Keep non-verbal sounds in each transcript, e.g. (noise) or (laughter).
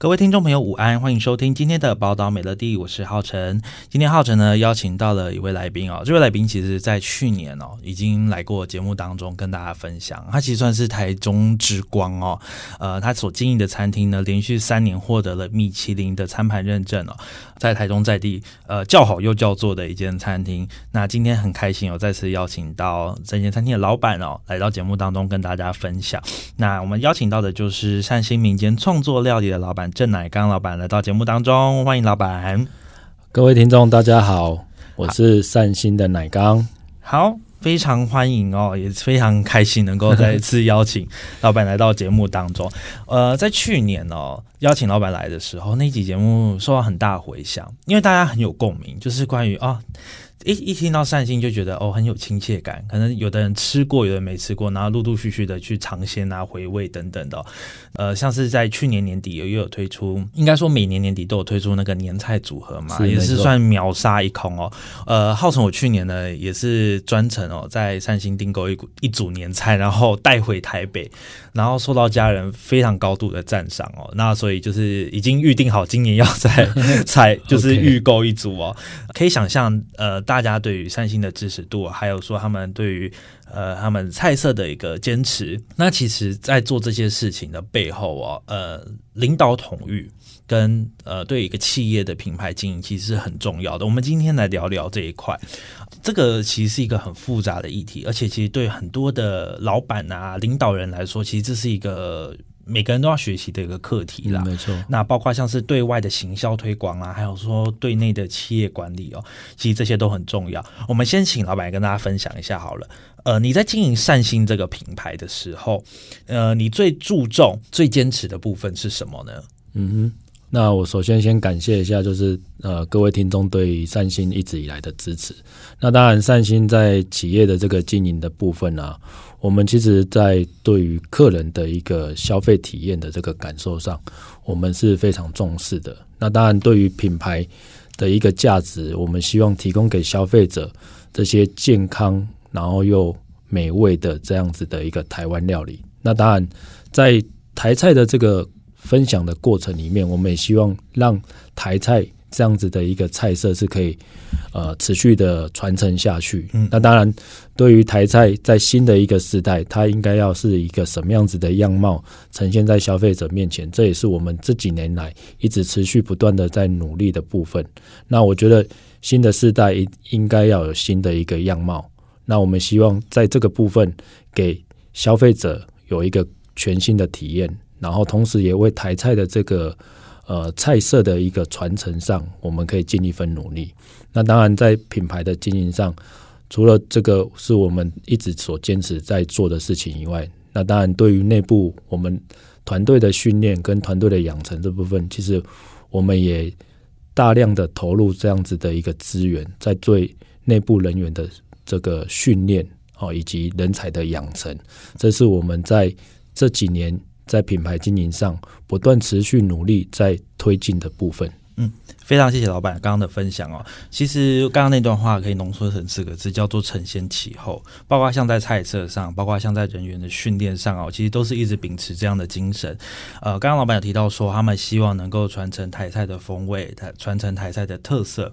各位听众朋友，午安，欢迎收听今天的宝岛美乐蒂，我是浩辰。今天浩辰呢邀请到了一位来宾哦，这位来宾其实在去年哦已经来过节目当中跟大家分享，他其实算是台中之光哦。呃，他所经营的餐厅呢，连续三年获得了米其林的餐盘认证哦，在台中在地呃叫好又叫座的一间餐厅。那今天很开心哦，再次邀请到这间餐厅的老板哦来到节目当中跟大家分享。那我们邀请到的就是善心民间创作料理的老板。郑乃刚老板来到节目当中，欢迎老板。各位听众，大家好，我是善心的乃刚。好，非常欢迎哦，也非常开心能够再一次邀请 (laughs) 老板来到节目当中。呃，在去年哦，邀请老板来的时候，那集节目受到很大回响，因为大家很有共鸣，就是关于啊。哦一一听到善心就觉得哦，很有亲切感，可能有的人吃过，有的人没吃过，然后陆陆续续的去尝鲜啊、回味等等的、哦。呃，像是在去年年底也有推出，应该说每年年底都有推出那个年菜组合嘛，是也是算秒杀一空哦。呃，号称我去年呢也是专程哦在善心订购一一组年菜，然后带回台北，然后受到家人非常高度的赞赏哦。那所以就是已经预定好今年要再 (laughs) 才，就是预购一组哦。可以想象呃。大家对于善心的支持度，还有说他们对于呃他们菜色的一个坚持，那其实，在做这些事情的背后哦，呃，领导统御跟呃对一个企业的品牌经营，其实是很重要的。我们今天来聊聊这一块，这个其实是一个很复杂的议题，而且其实对很多的老板啊、领导人来说，其实这是一个。每个人都要学习的一个课题啦，嗯、没错。那包括像是对外的行销推广啊，还有说对内的企业管理哦，其实这些都很重要。我们先请老板跟大家分享一下好了。呃，你在经营善心这个品牌的时候，呃，你最注重、最坚持的部分是什么呢？嗯哼，那我首先先感谢一下，就是呃各位听众对善心一直以来的支持。那当然，善心在企业的这个经营的部分呢、啊。我们其实，在对于客人的一个消费体验的这个感受上，我们是非常重视的。那当然，对于品牌的一个价值，我们希望提供给消费者这些健康然后又美味的这样子的一个台湾料理。那当然，在台菜的这个分享的过程里面，我们也希望让台菜。这样子的一个菜色是可以呃持续的传承下去。嗯，那当然，对于台菜在新的一个时代，它应该要是一个什么样子的样貌呈现在消费者面前，这也是我们这几年来一直持续不断的在努力的部分。那我觉得新的时代应应该要有新的一个样貌。那我们希望在这个部分给消费者有一个全新的体验，然后同时也为台菜的这个。呃，菜色的一个传承上，我们可以尽一份努力。那当然，在品牌的经营上，除了这个是我们一直所坚持在做的事情以外，那当然对于内部我们团队的训练跟团队的养成这部分，其实我们也大量的投入这样子的一个资源，在对内部人员的这个训练哦，以及人才的养成，这是我们在这几年。在品牌经营上不断持续努力，在推进的部分。嗯，非常谢谢老板刚刚的分享哦。其实刚刚那段话可以浓缩成四个字，叫做承先启后。包括像在菜色上，包括像在人员的训练上哦，其实都是一直秉持这样的精神。呃，刚刚老板有提到说，他们希望能够传承台菜的风味，传承台菜的特色。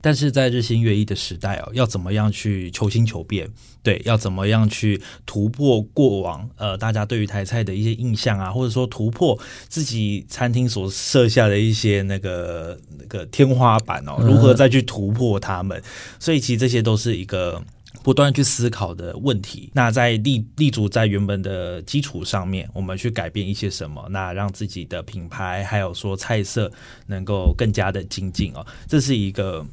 但是在日新月异的时代哦，要怎么样去求新求变？对，要怎么样去突破过往呃大家对于台菜的一些印象啊，或者说突破自己餐厅所设下的一些那个那个天花板哦，如何再去突破他们？所以其实这些都是一个不断去思考的问题。那在立立足在原本的基础上面，我们去改变一些什么？那让自己的品牌还有说菜色能够更加的精进哦，这是一个。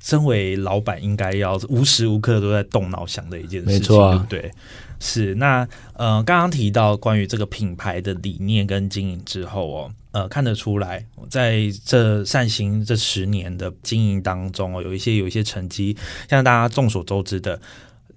身为老板，应该要无时无刻都在动脑想的一件事情，没错啊、对不对？是那呃，刚刚提到关于这个品牌的理念跟经营之后哦，呃看得出来，在这善行这十年的经营当中哦，有一些有一些成绩，像大家众所周知的。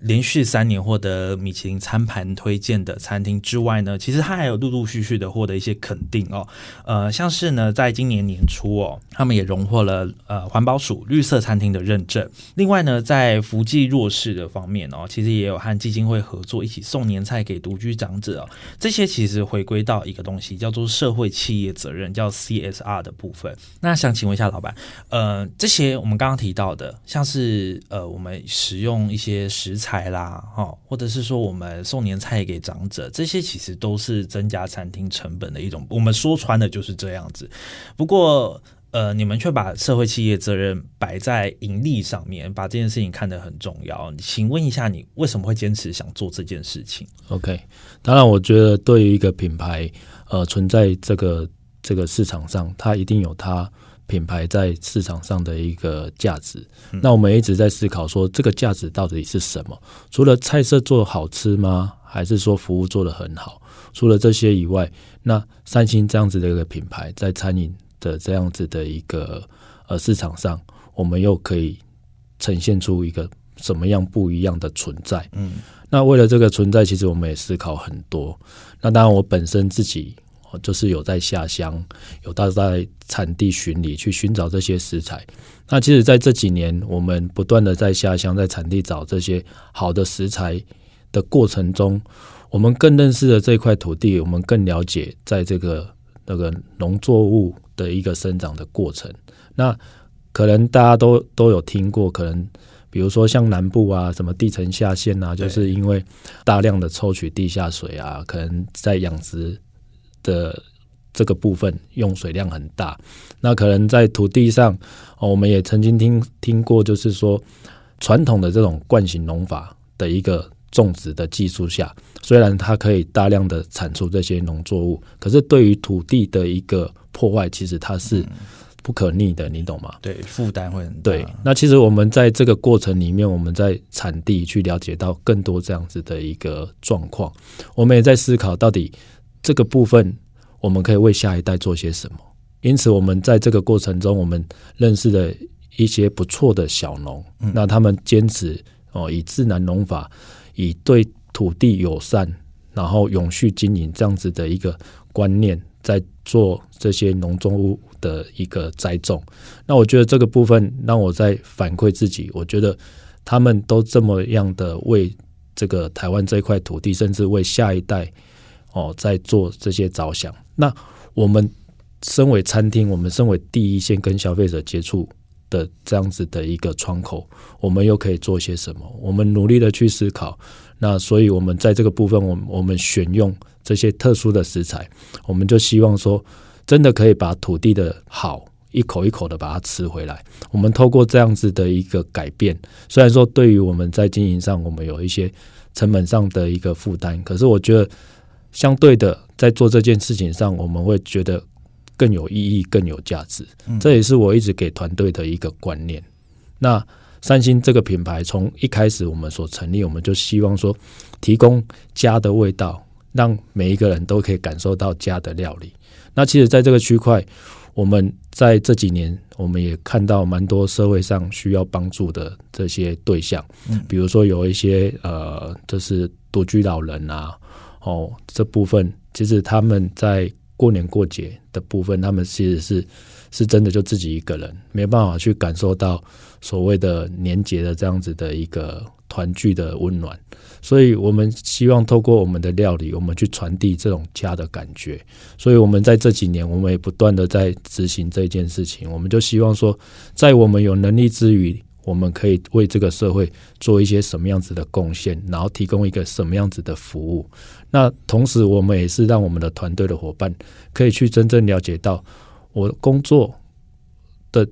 连续三年获得米其林餐盘推荐的餐厅之外呢，其实它还有陆陆续续的获得一些肯定哦。呃，像是呢，在今年年初哦，他们也荣获了呃环保署绿色餐厅的认证。另外呢，在福济弱势的方面哦，其实也有和基金会合作，一起送年菜给独居长者哦。这些其实回归到一个东西，叫做社会企业责任，叫 CSR 的部分。那想请问一下老板，呃，这些我们刚刚提到的，像是呃，我们使用一些食材。台啦，哈，或者是说我们送年菜给长者，这些其实都是增加餐厅成本的一种。我们说穿的就是这样子。不过，呃，你们却把社会企业责任摆在盈利上面，把这件事情看得很重要。请问一下，你为什么会坚持想做这件事情？OK，当然，我觉得对于一个品牌，呃，存在这个这个市场上，它一定有它。品牌在市场上的一个价值，那我们一直在思考说，这个价值到底是什么？除了菜色做好吃吗？还是说服务做得很好？除了这些以外，那三星这样子的一个品牌，在餐饮的这样子的一个呃市场上，我们又可以呈现出一个什么样不一样的存在？嗯，那为了这个存在，其实我们也思考很多。那当然，我本身自己。就是有在下乡，有到在产地巡礼去寻找这些食材。那其实，在这几年，我们不断的在下乡，在产地找这些好的食材的过程中，我们更认识了这块土地，我们更了解在这个那个农作物的一个生长的过程。那可能大家都都有听过，可能比如说像南部啊，什么地层下陷啊，就是因为大量的抽取地下水啊，可能在养殖。的这个部分用水量很大，那可能在土地上，我们也曾经听听过，就是说传统的这种惯性农法的一个种植的技术下，虽然它可以大量的产出这些农作物，可是对于土地的一个破坏，其实它是不可逆的，你懂吗？对，负担会很大。对，那其实我们在这个过程里面，我们在产地去了解到更多这样子的一个状况，我们也在思考到底。这个部分我们可以为下一代做些什么？因此，我们在这个过程中，我们认识了一些不错的小农。嗯、那他们坚持哦，以自然农法，以对土地友善，然后永续经营这样子的一个观念，在做这些农作物的一个栽种。那我觉得这个部分让我在反馈自己，我觉得他们都这么样的为这个台湾这块土地，甚至为下一代。哦，在做这些着想。那我们身为餐厅，我们身为第一线跟消费者接触的这样子的一个窗口，我们又可以做些什么？我们努力的去思考。那所以，我们在这个部分，我们我们选用这些特殊的食材，我们就希望说，真的可以把土地的好一口一口的把它吃回来。我们透过这样子的一个改变，虽然说对于我们在经营上，我们有一些成本上的一个负担，可是我觉得。相对的，在做这件事情上，我们会觉得更有意义、更有价值。这也是我一直给团队的一个观念。那三星这个品牌从一开始我们所成立，我们就希望说，提供家的味道，让每一个人都可以感受到家的料理。那其实，在这个区块，我们在这几年，我们也看到蛮多社会上需要帮助的这些对象，比如说有一些呃，就是独居老人啊。哦，这部分其实他们在过年过节的部分，他们其实是是真的就自己一个人，没办法去感受到所谓的年节的这样子的一个团聚的温暖。所以我们希望透过我们的料理，我们去传递这种家的感觉。所以我们在这几年，我们也不断的在执行这件事情。我们就希望说，在我们有能力之余，我们可以为这个社会做一些什么样子的贡献，然后提供一个什么样子的服务。那同时，我们也是让我们的团队的伙伴可以去真正了解到我工作的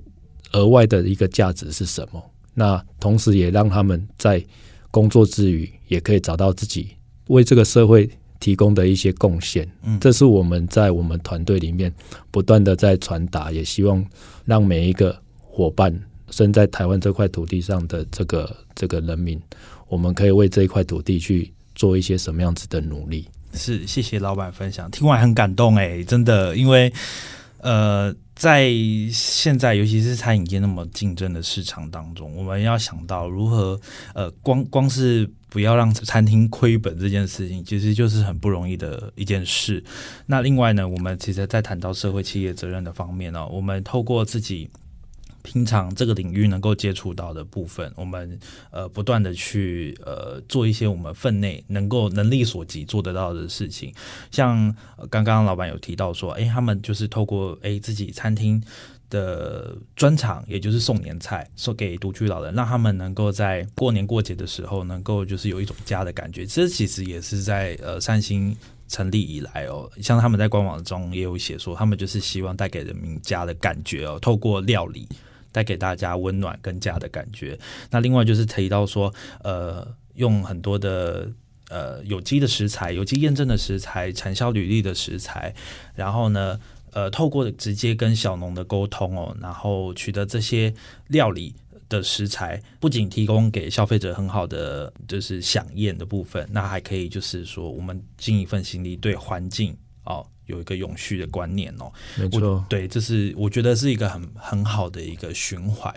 额外的一个价值是什么。那同时，也让他们在工作之余，也可以找到自己为这个社会提供的一些贡献。嗯，这是我们在我们团队里面不断的在传达，也希望让每一个伙伴生在台湾这块土地上的这个这个人民，我们可以为这一块土地去。做一些什么样子的努力？是，谢谢老板分享，听完很感动哎，真的，因为呃，在现在尤其是餐饮业那么竞争的市场当中，我们要想到如何呃，光光是不要让餐厅亏本这件事情，其实就是很不容易的一件事。那另外呢，我们其实在谈到社会企业责任的方面呢，我们透过自己。平常这个领域能够接触到的部分，我们呃不断的去呃做一些我们分内能够能力所及做得到的事情，像刚刚老板有提到说，哎，他们就是透过哎自己餐厅的专场，也就是送年菜，送给独居老人，让他们能够在过年过节的时候，能够就是有一种家的感觉。这其实也是在呃三星成立以来哦，像他们在官网中也有写说，他们就是希望带给人民家的感觉哦，透过料理。带给大家温暖跟家的感觉。那另外就是提到说，呃，用很多的呃有机的食材、有机验证的食材、产销履历的食材，然后呢，呃，透过直接跟小农的沟通哦，然后取得这些料理的食材，不仅提供给消费者很好的就是饗宴的部分，那还可以就是说，我们尽一份心力对环境哦。有一个永续的观念哦，没错，对，这是我觉得是一个很很好的一个循环。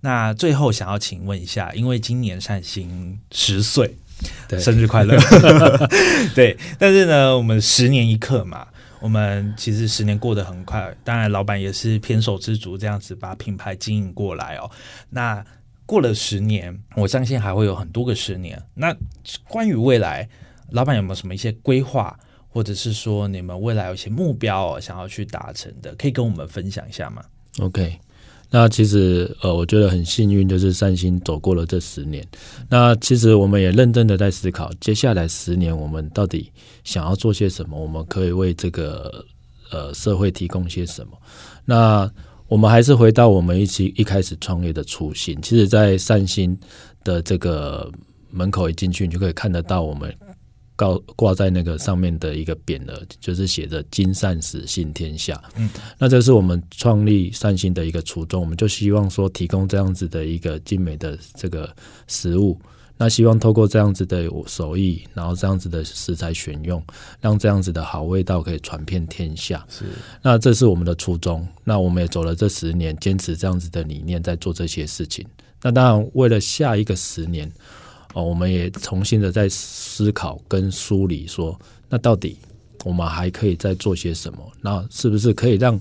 那最后想要请问一下，因为今年善心十岁，生日快乐，(laughs) (laughs) 对。但是呢，我们十年一刻嘛，我们其实十年过得很快。当然，老板也是偏手知足这样子把品牌经营过来哦。那过了十年，我相信还会有很多个十年。那关于未来，老板有没有什么一些规划？或者是说你们未来有些目标哦想要去达成的，可以跟我们分享一下吗？OK，那其实呃，我觉得很幸运，就是善心走过了这十年。那其实我们也认真的在思考，接下来十年我们到底想要做些什么？我们可以为这个呃社会提供些什么？那我们还是回到我们一起一开始创业的初心。其实，在善心的这个门口一进去，你就可以看得到我们。挂挂在那个上面的一个匾额，就是写着“金善食，信天下”。嗯，那这是我们创立善心的一个初衷，我们就希望说提供这样子的一个精美的这个食物。那希望透过这样子的手艺，然后这样子的食材选用，让这样子的好味道可以传遍天下。是，那这是我们的初衷。那我们也走了这十年，坚持这样子的理念，在做这些事情。那当然，为了下一个十年。哦，我们也重新的在思考跟梳理，说那到底我们还可以再做些什么？那是不是可以让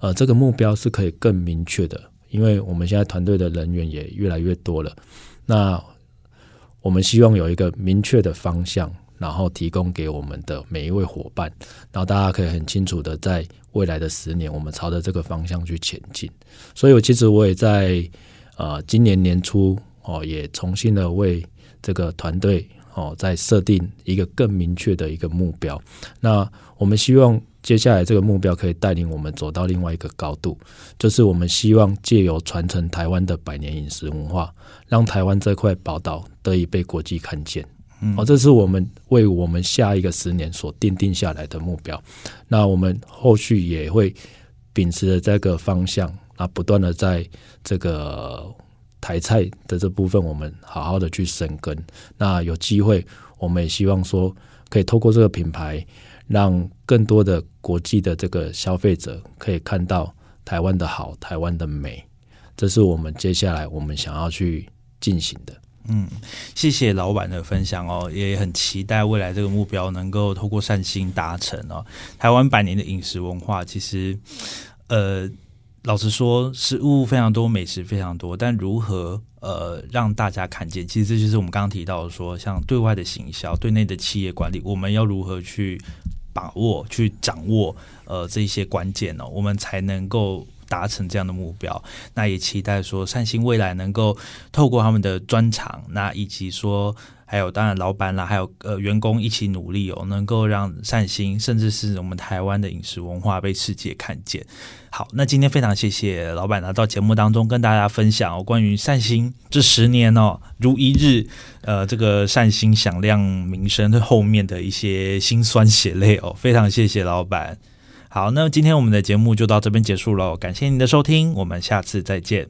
呃这个目标是可以更明确的？因为我们现在团队的人员也越来越多了，那我们希望有一个明确的方向，然后提供给我们的每一位伙伴，然后大家可以很清楚的在未来的十年，我们朝着这个方向去前进。所以，我其实我也在呃今年年初哦，也重新的为这个团队哦，在设定一个更明确的一个目标。那我们希望接下来这个目标可以带领我们走到另外一个高度，就是我们希望借由传承台湾的百年饮食文化，让台湾这块宝岛得以被国际看见。嗯，哦，这是我们为我们下一个十年所奠定下来的目标。那我们后续也会秉持着这个方向，那，不断的在这个。台菜的这部分，我们好好的去深耕。那有机会，我们也希望说，可以透过这个品牌，让更多的国际的这个消费者可以看到台湾的好，台湾的美。这是我们接下来我们想要去进行的。嗯，谢谢老板的分享哦，也很期待未来这个目标能够透过善心达成哦。台湾百年的饮食文化，其实，呃。老实说，食物非常多，美食非常多，但如何呃让大家看见？其实这就是我们刚刚提到的说，像对外的行销、对内的企业管理，我们要如何去把握、去掌握呃这些关键呢？我们才能够达成这样的目标。那也期待说，善心未来能够透过他们的专长，那以及说。还有，当然，老板啦，还有呃，员工一起努力哦，能够让善心，甚至是我们台湾的饮食文化被世界看见。好，那今天非常谢谢老板来到节目当中跟大家分享哦，关于善心这十年哦，如一日，呃，这个善心响亮名声后面的一些辛酸血泪哦，非常谢谢老板。好，那今天我们的节目就到这边结束了，感谢您的收听，我们下次再见。